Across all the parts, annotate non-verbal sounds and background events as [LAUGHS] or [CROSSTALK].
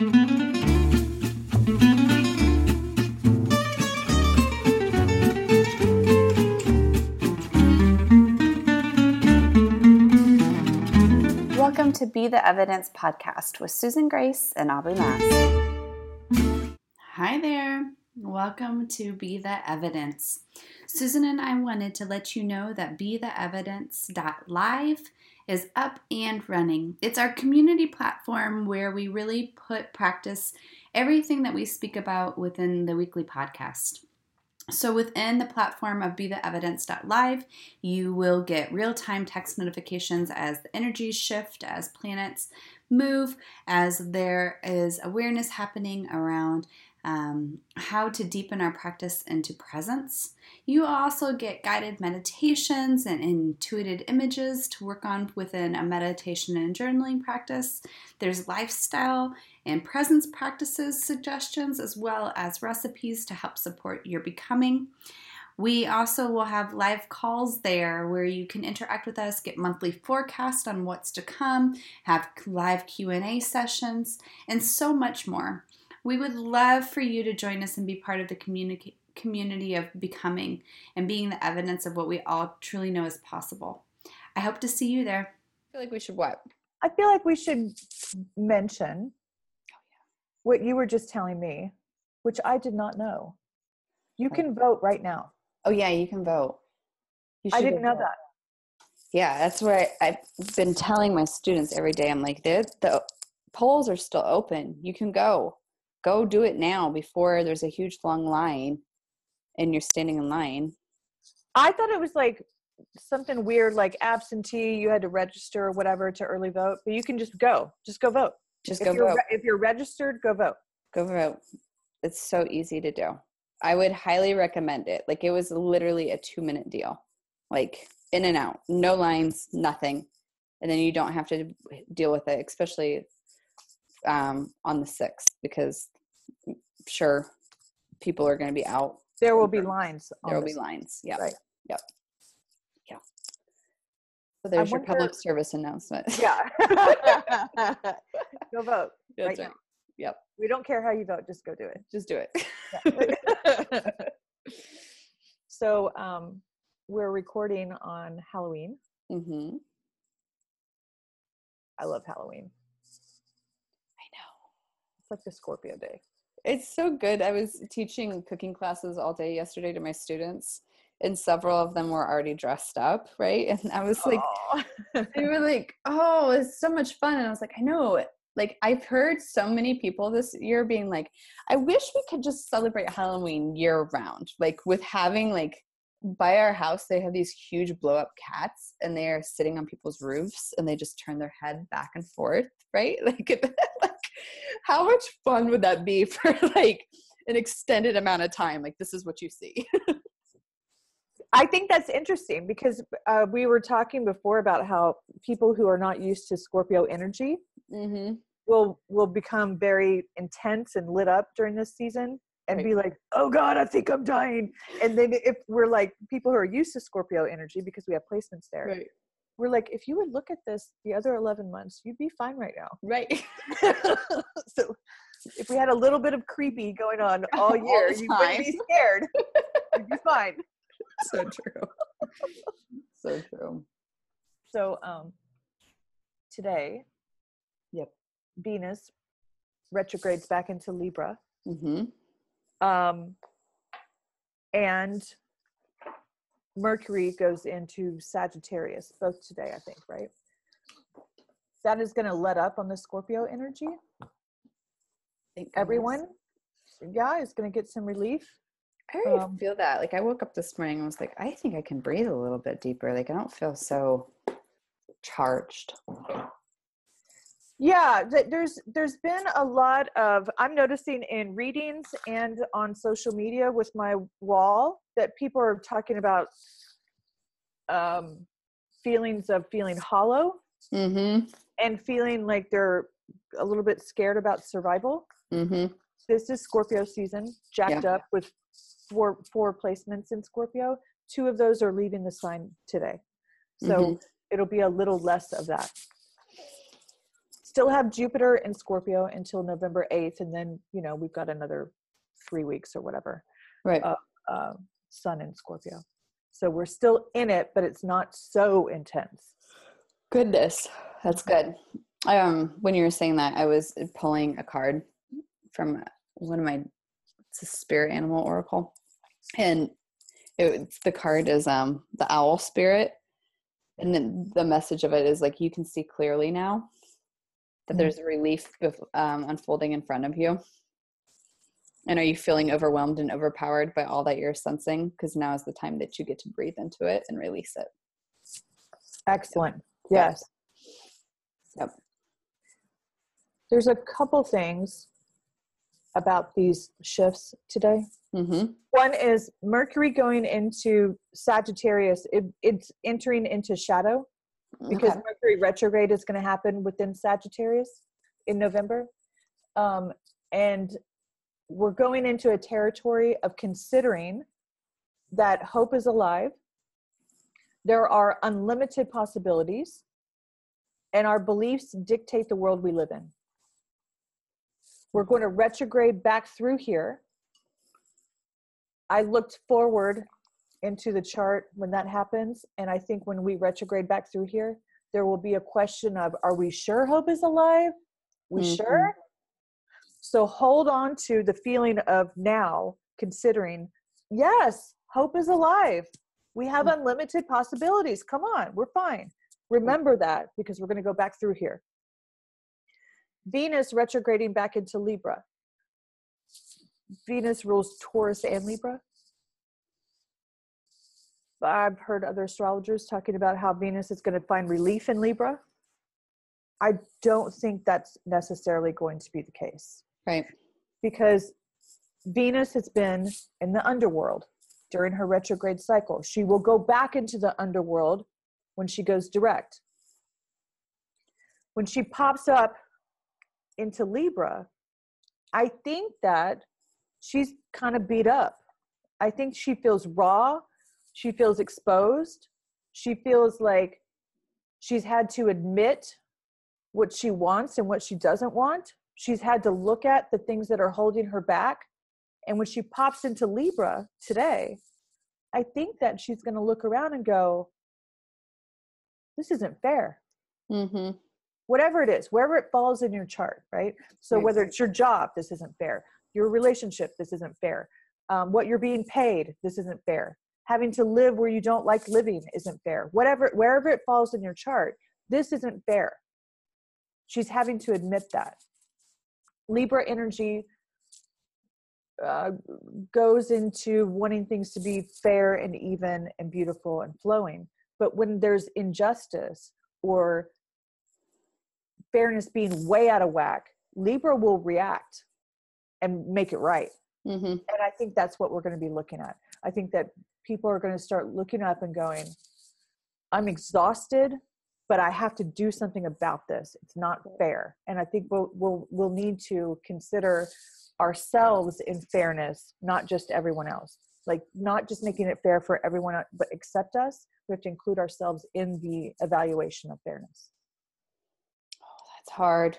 Welcome to Be the Evidence podcast with Susan Grace and Aubrey Mass. Hi there. Welcome to Be the Evidence. Susan and I wanted to let you know that Be the Evidence.live is up and running. It's our community platform where we really put practice everything that we speak about within the weekly podcast. So within the platform of Be the Evidence.live, you will get real time text notifications as the energies shift, as planets move, as there is awareness happening around um, how to deepen our practice into presence. You also get guided meditations and intuited images to work on within a meditation and journaling practice. There's lifestyle and presence practices suggestions, as well as recipes to help support your becoming. We also will have live calls there where you can interact with us, get monthly forecast on what's to come, have live Q&A sessions, and so much more. We would love for you to join us and be part of the community community of becoming and being the evidence of what we all truly know is possible. I hope to see you there. I feel like we should what? I feel like we should mention oh, what you were just telling me, which I did not know. You can vote right now. Oh yeah, you can vote. You I didn't know vote. that. Yeah, that's where I, I've been telling my students every day. I'm like, "There- the polls are still open. You can go. Go do it now before there's a huge long line and you're standing in line. I thought it was like something weird, like absentee. You had to register or whatever to early vote, but you can just go. Just go vote. Just If go vote. if you're registered, go vote. Go vote. It's so easy to do. I would highly recommend it. Like it was literally a two minute deal, like in and out, no lines, nothing. And then you don't have to deal with it, especially um, on the 6th, because sure, people are going to be out. There will be lines. There will be lines. Yep. Right. Yep. Yeah. So there's your public service announcement. [LAUGHS] Yeah. [LAUGHS] go vote. Right right. now. Yep. We don't care how you vote. Just go do it. Just do it. [LAUGHS] So um, we're recording on Halloween. hmm I love Halloween. I know. It's like the Scorpio day. It's so good. I was teaching cooking classes all day yesterday to my students, and several of them were already dressed up, right? And I was like, Aw. they were like, "Oh, it's so much fun!" And I was like, "I know." Like I've heard so many people this year being like, "I wish we could just celebrate Halloween year round." Like with having like by our house, they have these huge blow up cats, and they are sitting on people's roofs, and they just turn their head back and forth, right? [LAUGHS] Like how much fun would that be [LAUGHS] for like an extended amount of time? Like this is what you see. [LAUGHS] I think that's interesting because uh, we were talking before about how people who are not used to Scorpio energy mm-hmm. will will become very intense and lit up during this season and Right. be like, "Oh God, I think I'm dying." And then if we're like people who are used to Scorpio energy because we have placements there, Right. We're like, if you would look at this the other 11 months, you'd be fine right now. Right. [LAUGHS] so if we had a little bit of creepy going on [LAUGHS] all All year, the you wouldn't be scared. You'd be fine. [LAUGHS] so true. so true. So um today, Yep. Venus retrogrades back into Libra. Mm-hmm. Um and Mercury goes into Sagittarius, both today, I think, right? That is going to let up on the Scorpio energy. Everyone, yeah, is going to get some relief. I already um, feel that. Like I woke up this morning and was like, I think I can breathe a little bit deeper. Like I don't feel so charged. Yeah, there's there's been a lot of I'm noticing in readings and on social media with my wall that people are talking about um, feelings of feeling hollow Mm-hmm. and feeling like they're a little bit scared about survival. Mm-hmm. This is Scorpio season, jacked up with four four placements in Scorpio. Two of those are leaving the sign today, so Mhm. it'll be a little less of that. Still have Jupiter in Scorpio until November 8th. And then, you know, we've got another three weeks or whatever, Right. Uh, uh, Sun in Scorpio. So we're still in it, but it's not so intense. Goodness, that's good. Um, when you were saying that, I was pulling a card from one of my it's a spirit animal oracle, and it, the card is um the owl spirit, and then the message of it is like you can see clearly now that Mhm. there's a relief um, unfolding in front of you. And are you feeling overwhelmed and overpowered by all that you're sensing? Because now is the time that you get to breathe into it and release it. Excellent. Yes. Yep. There's a couple things about these shifts today. Mm-hmm. One is Mercury going into Sagittarius, it, it's entering into shadow because Mercury retrograde is going to happen within Sagittarius in November. Um, and we're going into a territory of considering that hope is alive. There are unlimited possibilities, and our beliefs dictate the world we live in. We're going to retrograde back through here. I looked forward into the chart when that happens, and I think when we retrograde back through here, there will be a question of Are we sure hope is alive? We Mhm. sure? So hold on to the feeling of now, considering, yes, hope is alive. We have unlimited possibilities. Come on, we're fine. Remember that because we're going to go back through here. Venus retrograding back into Libra. Venus rules Taurus and Libra. I've heard other astrologers talking about how Venus is going to find relief in Libra. I don't think that's necessarily going to be the case Right. because Venus has been in the underworld during her retrograde cycle. She will go back into the underworld when she goes direct. When she pops up into Libra, I think that she's kind of beat up. I think she feels raw. She feels exposed. She feels like she's had to admit what she wants and what she doesn't want. She's had to look at the things that are holding her back. And when she pops into Libra today, I think that she's going to look around and go, This isn't fair. Mm-hmm. Whatever it is, wherever it falls in your chart, right? So, Right. whether it's your job, this isn't fair. Your relationship, this isn't fair. Um, what you're being paid, this isn't fair. Having to live where you don't like living isn't fair. Whatever, wherever it falls in your chart, this isn't fair. She's having to admit that. Libra energy uh, goes into wanting things to be fair and even and beautiful and flowing. But when there's injustice or fairness being way out of whack, Libra will react and make it right. Mm-hmm. And I think that's what we're going to be looking at. I think that people are going to start looking up and going, I'm exhausted, but I have to do something about this. It's not fair. And I think we'll, we'll, we'll need to consider ourselves in fairness, not just everyone else. Like, not just making it fair for everyone, else, but accept us. We have to include ourselves in the evaluation of fairness. Oh, That's hard.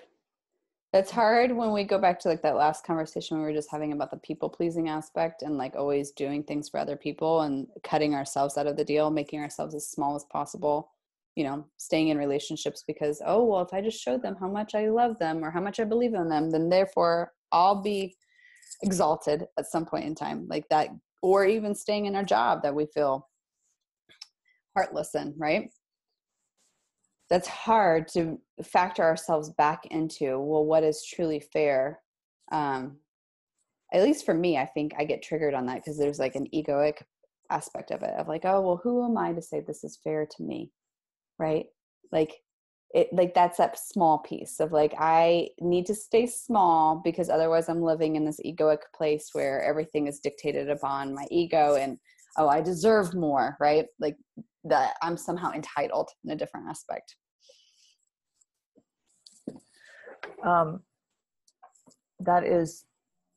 It's hard when we go back to like that last conversation we were just having about the people pleasing aspect and like always doing things for other people and cutting ourselves out of the deal, making ourselves as small as possible, you know, staying in relationships because, oh, well, if I just showed them how much I love them or how much I believe in them, then therefore I'll be exalted at some point in time, like that, or even staying in our job that we feel heartless in, right? That's hard to factor ourselves back into well what is truly fair um at least for me i think i get triggered on that because there's like an egoic aspect of it of like oh well who am i to say this is fair to me? Right? Like it like that's that small piece of like i need to stay small because otherwise i'm living in this egoic place where everything is dictated upon my ego and oh i deserve more right like that i'm somehow entitled in a different aspect um, that is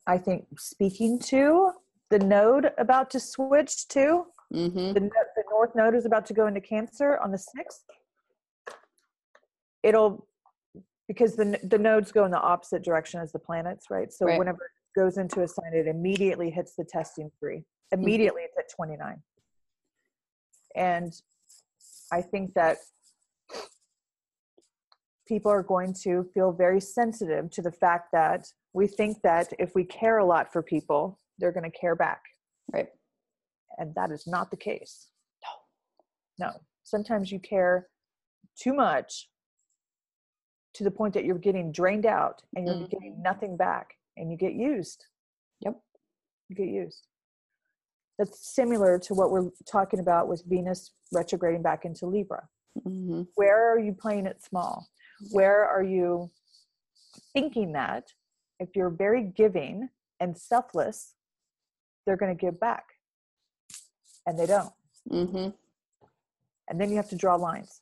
i think speaking to the node about to switch to mm-hmm. the, the north node is about to go into cancer on the 6th it'll because the the nodes go in the opposite direction as the planets, right? So Right. whenever it goes into a sign, it immediately hits the testing three. Immediately, it's at 29. And I think that people are going to feel very sensitive to the fact that we think that if we care a lot for people, they're going to care back. Right. And that is not the case. No. No. Sometimes you care too much to the point that you're getting drained out and you're mm-hmm. getting nothing back and you get used. Yep. You get used. That's similar to what we're talking about with Venus retrograding back into Libra. hmm Where are you playing it small? Where are you thinking that if you're very giving and selfless, they're going to give back? And they don't. hmm and then you have to draw lines.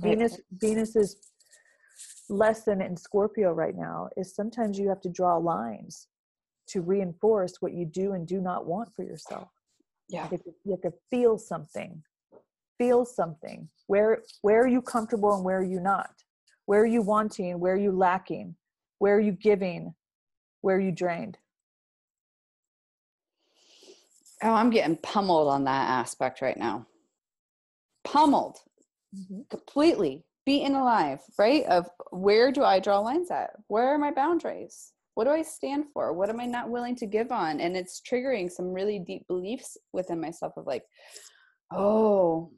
Right. Venus Venus's lesson in Scorpio right now is sometimes you have to draw lines to reinforce what you do and do not want for yourself. Yeah. You have to, you have to feel something. Feel something. Where where are you comfortable and where are you not? Where are you wanting? Where are you lacking? Where are you giving? Where are you drained? Oh, I'm getting pummeled on that aspect right now. Pummeled mm-hmm. completely, beaten alive, right? Of where do I draw lines at? Where are my boundaries? What do I stand for? What am I not willing to give on? And it's triggering some really deep beliefs within myself of like, oh,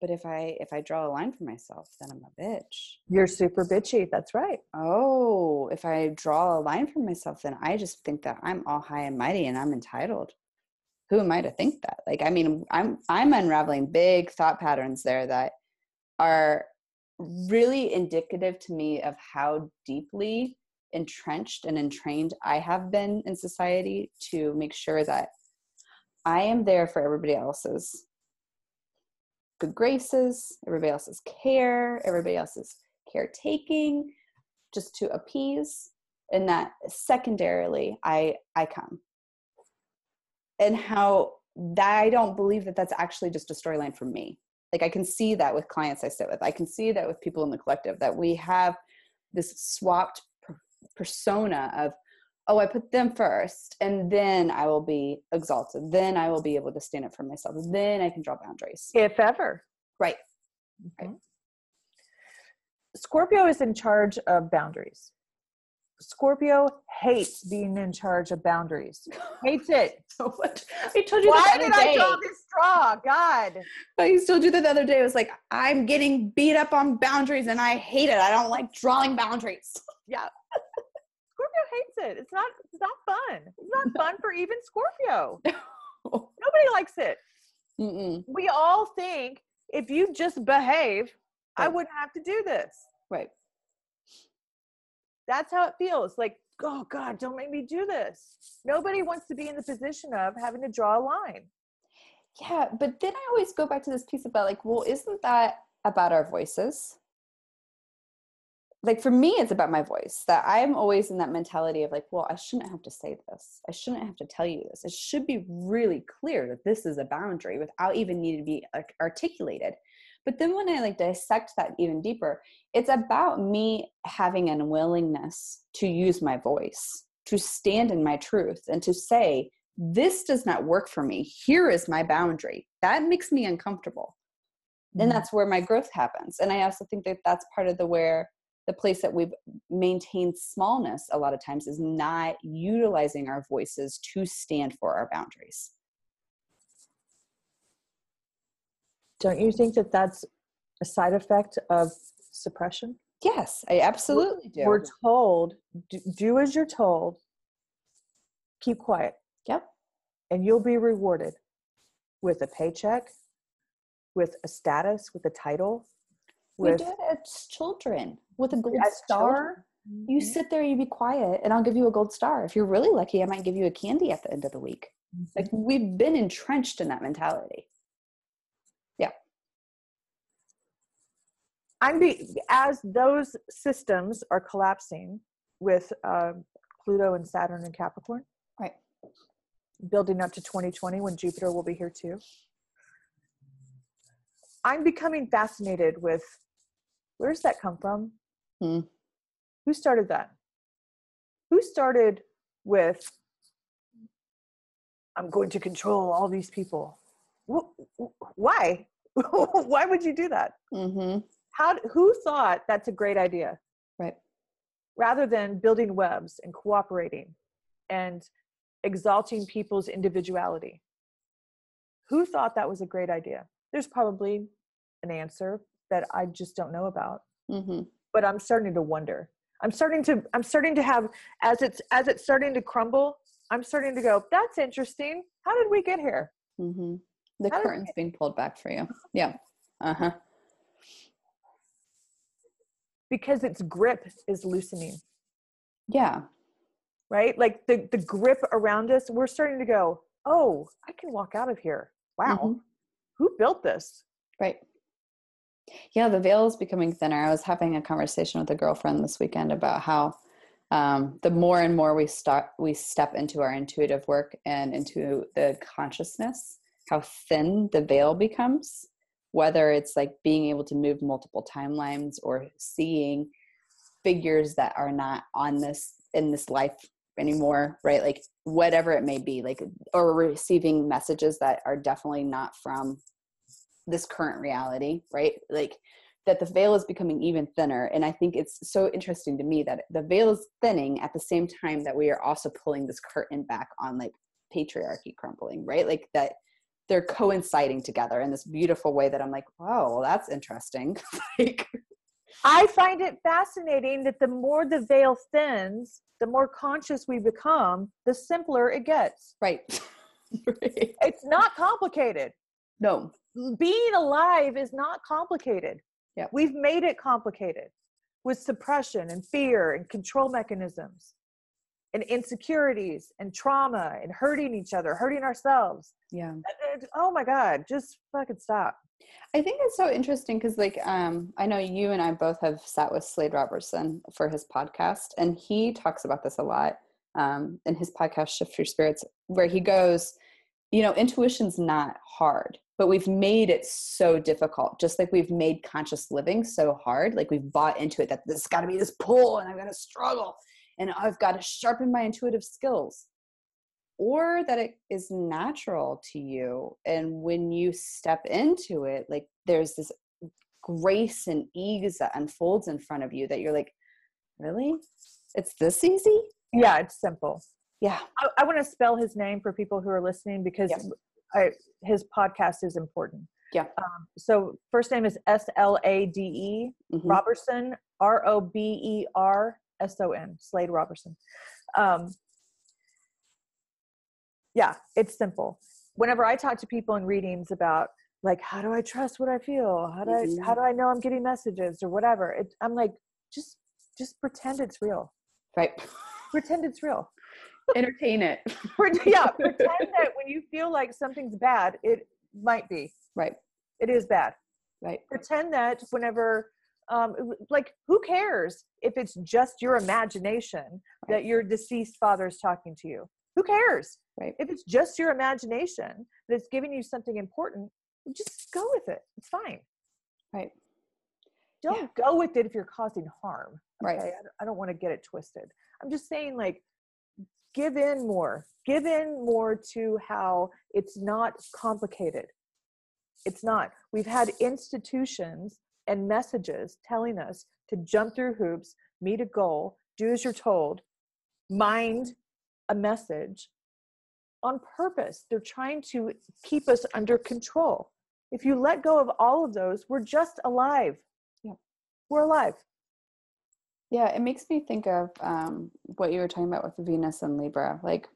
but if I if I draw a line for myself, then I'm a bitch. You're super bitchy. That's right. Oh, if I draw a line for myself, then I just think that I'm all high and mighty and I'm entitled. Who am I to think that? Like, I mean, I'm I'm unraveling big thought patterns there that are really indicative to me of how deeply entrenched and entrained I have been in society to make sure that I am there for everybody else's good graces, everybody else's care, everybody else's caretaking, just to appease, and that secondarily I I come. And how that I don't believe that that's actually just a storyline for me. Like I can see that with clients I sit with. I can see that with people in the collective that we have this swapped persona of oh i put them first and then i will be exalted then i will be able to stand up for myself then i can draw boundaries If ever. right Mhm. Scorpio is in charge of boundaries. Scorpio hates being in charge of boundaries. Hates it. [LAUGHS] so what i told you Why that did I draw this straw? God. i told you that the other day I was like i'm getting beat up on boundaries and i hate it i don't like drawing boundaries [LAUGHS] Yeah. Hates it. It's not it's not fun. It's not [LAUGHS] fun for even Scorpio. [LAUGHS] Nobody likes it. Mm-mm. We all think if you just behave, I wouldn't have to do this. right That's how it feels. Like, oh God, don't make me do this. Nobody wants to be in the position of having to draw a line. Yeah, but then I always go back to this piece about like, well, isn't that about our voices? Like for me, it's about my voice. That I'm always in that mentality of like, well, I shouldn't have to say this. I shouldn't have to tell you this. It should be really clear that this is a boundary without even needing to be articulated. But then when I like dissect that even deeper, it's about me having an willingness to use my voice, to stand in my truth, and to say, this does not work for me. Here is my boundary. That makes me uncomfortable. Then Mm-hmm. that's where my growth happens. And I also think that that's part of the where the place that we've maintained smallness a lot of times is not utilizing our voices to stand for our boundaries. Don't you think that that's a side effect of suppression? Yes, I absolutely do. We're told, do, do as you're told, keep quiet, yep. and you'll be rewarded with a paycheck, with a status, with a title, We do it as children with a gold star. children. You Mhm. sit there, you be quiet, and I'll give you a gold star. If you're really lucky, I might give you a candy at the end of the week. Like we've been entrenched in that mentality. Yeah. I'm be as those systems are collapsing with uh, Pluto and Saturn and Capricorn, Right. building up to 2020 when Jupiter will be here too. I'm becoming fascinated with where does that come from? Hmm. Who started that? Who started with, I'm going to control all these people? Why? [LAUGHS] Why would you do that? Mm-hmm. How, who thought that's a great idea? Right. Rather than building webs and cooperating and exalting people's individuality. Who thought that was a great idea? There's probably an answer that I just don't know about. Mm-hmm. But I'm starting to wonder. I'm starting to I'm starting to have as it's as it's starting to crumble. I'm starting to go. That's interesting. How did we get here? Mm-hmm. The How curtain's being pulled back for you. Yeah. Uh huh. Because its grip is loosening. Yeah. Right? Like the the grip around us. We're starting to go. Oh, I can walk out of here. Wow. Mhm. Who built this? Right. Yeah, the veil is becoming thinner. I was having a conversation with a girlfriend this weekend about how um, the more and more we start we step into our intuitive work and into the consciousness, how thin the veil becomes. Whether it's like being able to move multiple timelines or seeing figures that are not on this in this life anymore, right? Like whatever it may be, like or receiving messages that are definitely not from this current reality, right? Like that the veil is becoming even thinner. And I think it's so interesting to me that the veil is thinning at the same time that we are also pulling this curtain back on like patriarchy crumbling, right? Like that they're coinciding together in this beautiful way that I'm like, wow, well, that's interesting. [LAUGHS] like, I find it fascinating that the more the veil thins, the more conscious we become, the simpler it gets. right. [LAUGHS] right. It's not complicated. No. Being alive is not complicated. Yeah. We've made it complicated with suppression and fear and control mechanisms and insecurities and trauma and hurting each other, hurting ourselves. Yeah. And- and- Oh my God, just fucking stop. I think it's so interesting because, like, um, I know you and I both have sat with Slade Roberson for his podcast, and he talks about this a lot um, in his podcast, Shift Your Spirits, where he goes, you know, intuition's not hard, but we've made it so difficult, just like we've made conscious living so hard. Like, we've bought into it that there's got to be this pull, and i'm going to struggle, and I've got to sharpen my intuitive skills or that it is natural to you and when you step into it like there's this grace and ease that unfolds in front of you that you're like really it's this easy Yeah, it's simple. yeah I, I want to spell his name for people who are listening because. I, his podcast is important. Yeah. Um, so first name is S L A D E Mhm. Roberson R O B E R S O N Slade Roberson. Um, yeah, it's simple. Whenever I talk to people in readings about like how do I trust what I feel, how do Mhm. I how do I know I'm getting messages or whatever, it, I'm like just just pretend it's real. right Pretend it's real. Entertain it [LAUGHS] yeah, [LAUGHS] pretend that when you feel like something's bad, it might be. right It is bad. right Pretend that whenever, um, like, who cares if it's just your imagination that your deceased father is talking to you? Who cares? right If it's just your imagination that it's giving you something important, just go with it. It's fine. right Don't go with it if you're causing harm. right Okay, I don't, I don't want to get it twisted. I'm just saying, like, give in more. Give in more to how it's not complicated. It's not. We've had institutions and messages telling us to jump through hoops, meet a goal, do as you're told, mind a message on purpose. They're trying to keep us under control. If you let go of all of those, we're just alive. Yeah. We're alive. Yeah, it makes me think of um, what you were talking about with Venus and Libra. Like,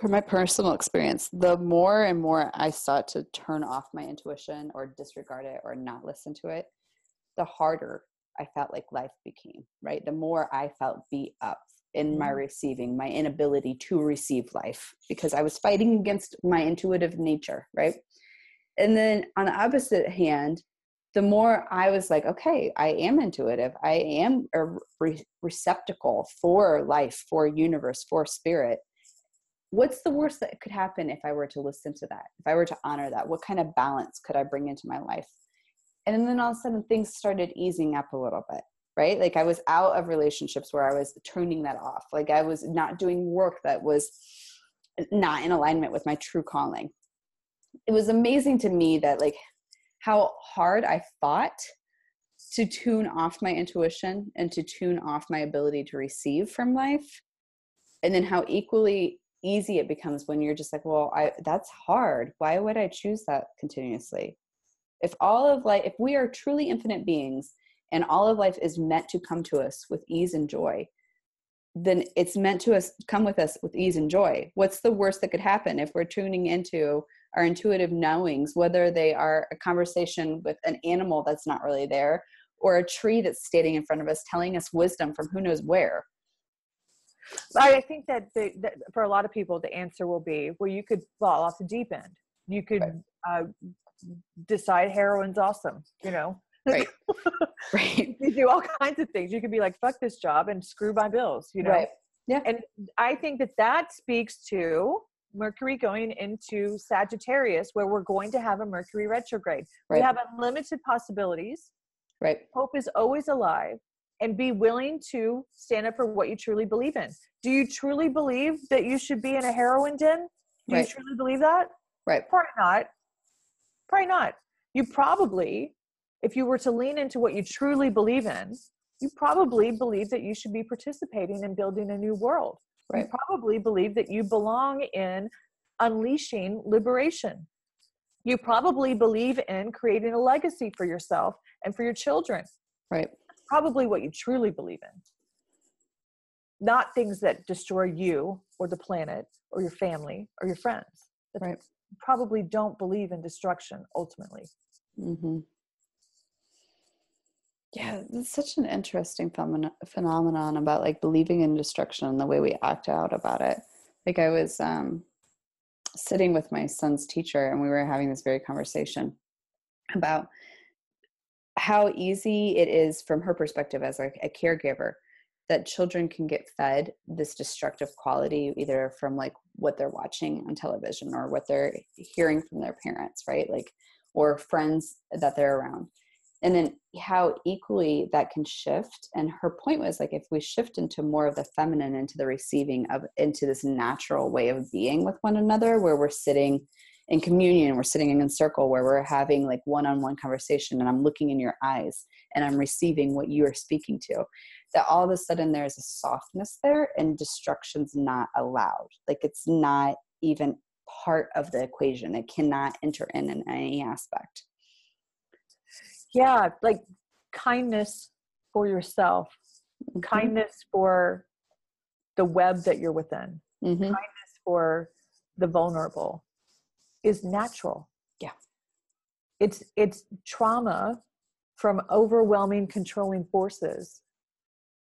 from my personal experience, the more and more I sought to turn off my intuition or disregard it or not listen to it, the harder I felt like life became, right? The more I felt beat up in my Mhm. receiving, my inability to receive life because I was fighting against my intuitive nature, right? And then on the opposite hand, the more I was like, okay, I am intuitive. I am a re- receptacle for life, for universe, for spirit. What's the worst that could happen if I were to listen to that? If I were to honor that? What kind of balance could I bring into my life? And then all of a sudden things started easing up a little bit. right? Like I was out of relationships where I was turning that off. Like I was not doing work that was not in alignment with my true calling. It was amazing to me that like how hard I fought to tune off my intuition and to tune off my ability to receive from life. And then how equally easy it becomes when you're just like, well, I that's hard. Why would I choose that continuously? If all of life, if we are truly infinite beings and all of life is meant to come to us with ease and joy, then it's meant to us come with us with ease and joy. What's the worst that could happen if we're tuning into our intuitive knowings, whether they are a conversation with an animal that's not really there or a tree that's standing in front of us telling us wisdom from who knows where? I think that, the, that for a lot of people, the answer will be well, you could fall off the deep end. You could right. uh, decide heroin's awesome, you know, right. [LAUGHS] Right. you do all kinds of things. You could be like fuck this job and screw my bills you know? Right. Yeah. And i think that that speaks to mercury going into sagittarius where we're going to have a mercury retrograde. Right. we have unlimited possibilities. Right. Hope is always alive. And be willing to stand up for what you truly believe in. Do you truly believe that you should be in a heroin den? Do right. you truly believe that? Right. Probably not. Probably not. You probably if you were to lean into what you truly believe in, you probably believe that you should be participating in building a new world. Right. You probably believe that you belong in unleashing liberation. You probably believe in creating a legacy for yourself and for your children. Right. That's probably what you truly believe in. Not things that destroy you or the planet or your family or your friends. right. You probably don't believe in destruction ultimately. Mm-hmm. Yeah, it's such an interesting phenomenon about like believing in destruction and the way we act out about it. Like I was um, sitting with my son's teacher and we were having this very conversation about how easy it is from her perspective as like a caregiver that children can get fed this destructive quality either from like what they're watching on television or what they're hearing from their parents right like or friends that they're around and then how equally that can shift and her point was like if we shift into more of the feminine into the receiving of into this natural way of being with one another where we're sitting in communion we're sitting in a circle where we're having like one-on-one conversation and i'm looking in your eyes and i'm receiving what you are speaking to that all of a sudden there's a softness there and destruction's not allowed. Like it's not even part of the equation. It cannot enter in in any aspect yeah like kindness for yourself. Mm-hmm. kindness for the web that you're within. Mm-hmm. kindness for the vulnerable is natural. Yeah. It's it's trauma from overwhelming controlling forces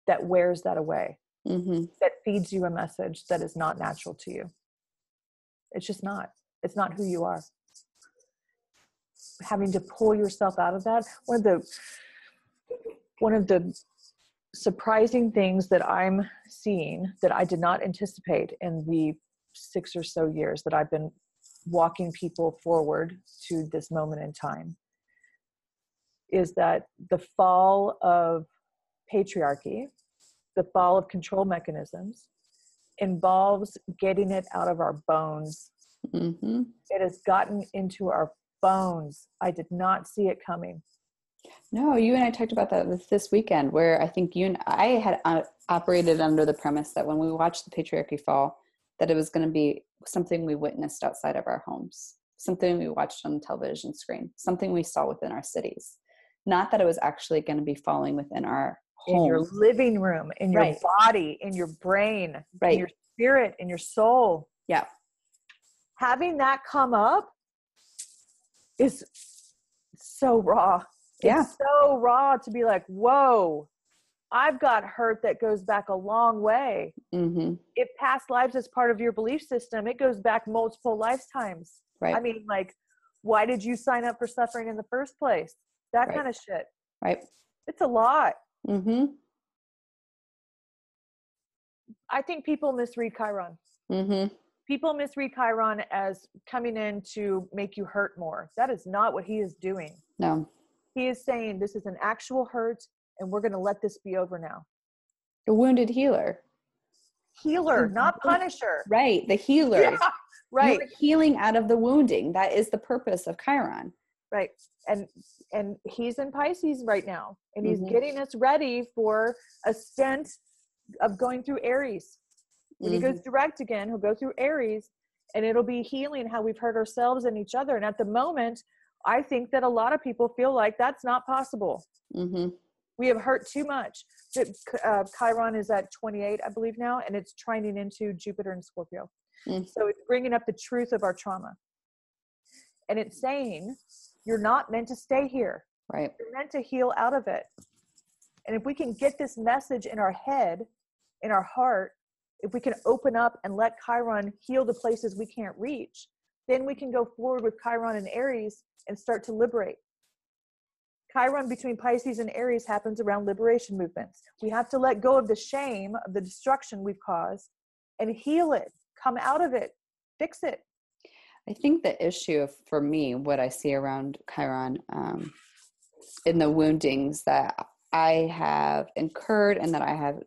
that wears that away mm-hmm. that feeds you a message that is not natural to you. It's just not. It's not who you are having to pull yourself out of that one of the one of the surprising things that i'm seeing that i did not anticipate in the six or so years that i've been walking people forward to this moment in time is that the fall of patriarchy the fall of control mechanisms involves getting it out of our bones mm-hmm. it has gotten into our bones. I did not see it coming. No, you and I talked about that this weekend, where I think you and I had uh, operated under the premise that when we watched the patriarchy fall, that it was going to be something we witnessed outside of our homes, something we watched on the television screen, something we saw within our cities. Not that it was actually going to be falling within our home. In your living room, in your right. body, in your brain, right. in your spirit, in your soul. Yeah. Having that come up is so raw. Yeah. It's so raw to be like, whoa, I've got hurt that goes back a long way. Mm-hmm. If past lives is part of your belief system, it goes back multiple lifetimes. Right. I mean, like, why did you sign up for suffering in the first place? That right. kind of shit. Right. It's a lot. Mm-hmm. I think people misread Chiron. Mm-hmm people misread Chiron as coming in to make you hurt more. That is not what he is doing. No. He is saying this is an actual hurt. and we're going to let this be over now. The wounded healer. Healer, not punisher. Right. The healer. Yeah, right. You're healing out of the wounding. That is the purpose of Chiron. right and and he's in pisces right now and he's Mhm. getting us ready for a stint of going through aries when he Mm-hmm. goes direct again he'll go through aries and it'll be healing how we've hurt ourselves and each other and at the moment i think that a lot of people feel like that's not possible hmm we have hurt too much uh, chiron is at 28 i believe now and it's trining into jupiter and scorpio Mm. so it's bringing up the truth of our trauma and it's saying you're not meant to stay here Right. you're meant to heal out of it. And if we can get this message in our head, in our heart, if we can open up and let Chiron heal the places we can't reach, then we can go forward with Chiron and Aries and start to liberate. Chiron between Pisces and Aries happens around liberation movements. We have to let go of the shame of the destruction we've caused and heal it, come out of it, fix it. I think the issue for me, what I see around Chiron um, in the woundings that I have incurred and that I have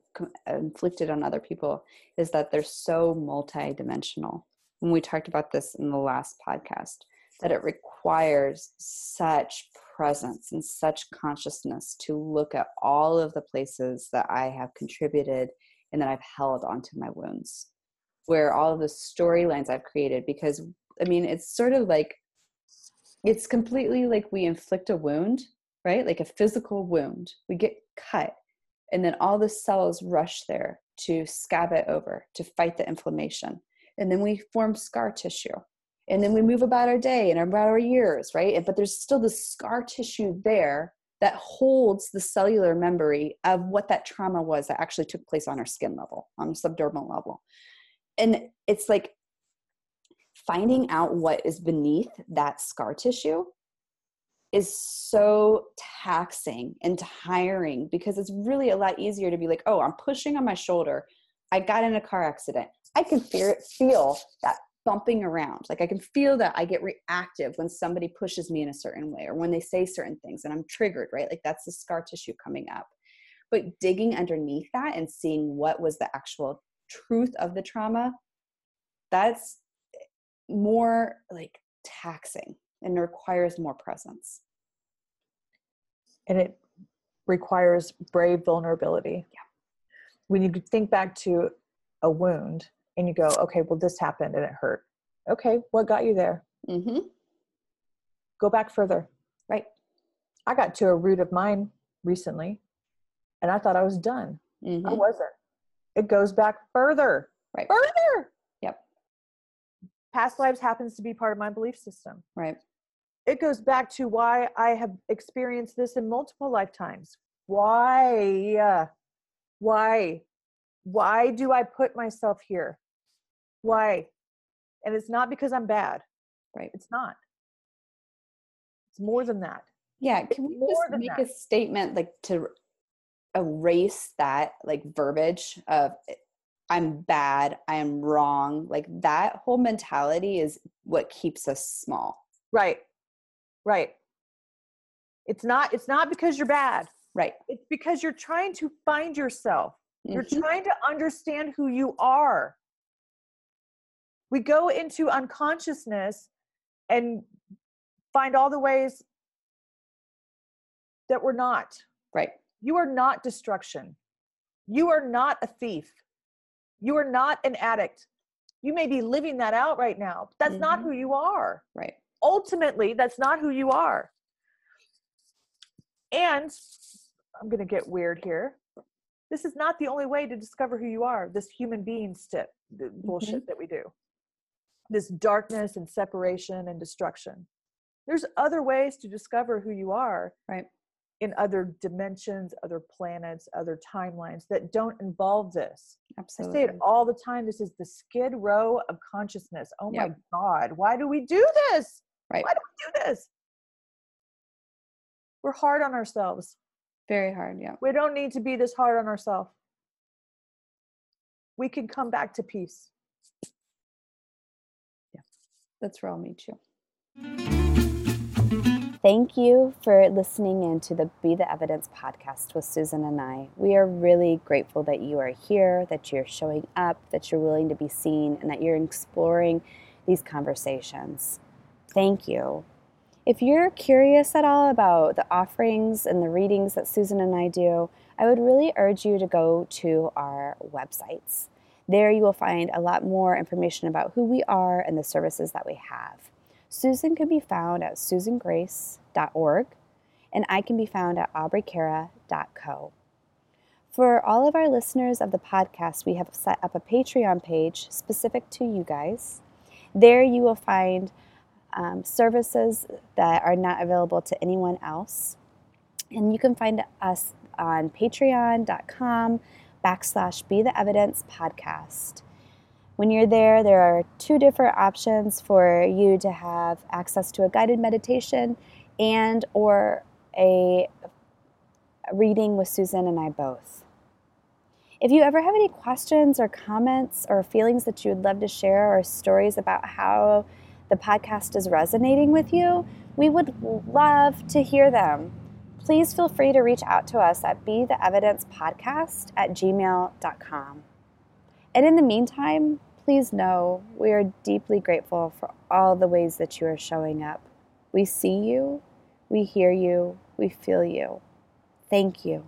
inflicted on other people is that they're so multidimensional. And we talked about this in the last podcast, that it requires such presence and such consciousness to look at all of the places that I have contributed and that I've held onto my wounds, where all of the storylines I've created, because I mean, it's sort of like it's completely like we inflict a wound, right? Like a physical wound. We get cut, and then all the cells rush there to scab it over, to fight the inflammation. And then we form scar tissue. And then we move about our day and about our years, right? But there's still the scar tissue there that holds the cellular memory of what that trauma was that actually took place on our skin level, on a subdermal level. And it's like finding out what is beneath that scar tissue is so taxing and tiring because it's really a lot easier to be like, oh, I'm pushing on my shoulder. I got in a car accident. I can feel, feel that bumping around. Like I can feel that I get reactive when somebody pushes me in a certain way or when they say certain things and I'm triggered, right? Like that's the scar tissue coming up. But digging underneath that and seeing what was the actual truth of the trauma, that's more like taxing and requires more presence. And it requires brave vulnerability. Yeah. When you think back to a wound and you go, okay, well, this happened and it hurt. Okay, what got you there? Mm-hmm. Go back further. Right. I got to a root of mine recently and I thought I was done. I Mm-hmm. wasn't. It goes back further. Right. Further. Yep. Past lives happens to be part of my belief system. Right. It goes back to why I have experienced this in multiple lifetimes. Why? Why? Why do I put myself here? Why? And it's not because I'm bad. Right. It's not. It's more than that. Yeah. Can we more just make that. a statement like to erase that like verbiage of eh, I'm bad, I am wrong. Like that whole mentality is what keeps us small. Right. Right. It's not it's not because you're bad. Right. It's because you're trying to find yourself. You're Mhm. trying to understand who you are. We go into unconsciousness and find all the ways that we're not. Right. You are not destruction. You are not a thief. You are not an addict. You may be living that out right now. But that's not Mhm. who you are. Right. Ultimately, that's not who you are. And I'm going to get weird here. This is not the only way to discover who you are. This human being st- the mm-hmm. bullshit that we do. This darkness and separation and destruction. There's other ways to discover who you are Right. in other dimensions, other planets, other timelines that don't involve this. Absolutely. I say it all the time. This is the skid row of consciousness. Oh my God, why do we do this? Right. Why do we do this? We're hard on ourselves. Very hard. Yeah. We don't need to be this hard on ourselves. We can come back to peace. Yeah. That's where I'll meet you. Thank you for listening in to the Be the Evidence podcast with Susan and I. We are really grateful that you are here, that you're showing up, that you're willing to be seen, and that you're exploring these conversations. Thank you. If you're curious at all about the offerings and the readings that Susan and I do, I would really urge you to go to our websites. There you will find a lot more information about who we are and the services that we have. Susan can be found at susangrace.org, and I can be found at aubreycara.co. For all of our listeners of the podcast, we have set up a Patreon page specific to you guys. There you will find um, services that are not available to anyone else. And you can find us on patreon.com backslash be the evidence podcast. When you're there, there are two different options for you to have access to a guided meditation and or a reading with Susan and I both. If you ever have any questions or comments or feelings that you would love to share or stories about how the podcast is resonating with you, we would love to hear them. Please feel free to reach out to us at be the evidence podcast at gmail.com. And in the meantime, please know we are deeply grateful for all the ways that you are showing up. We see you, we hear you, we feel you. Thank you.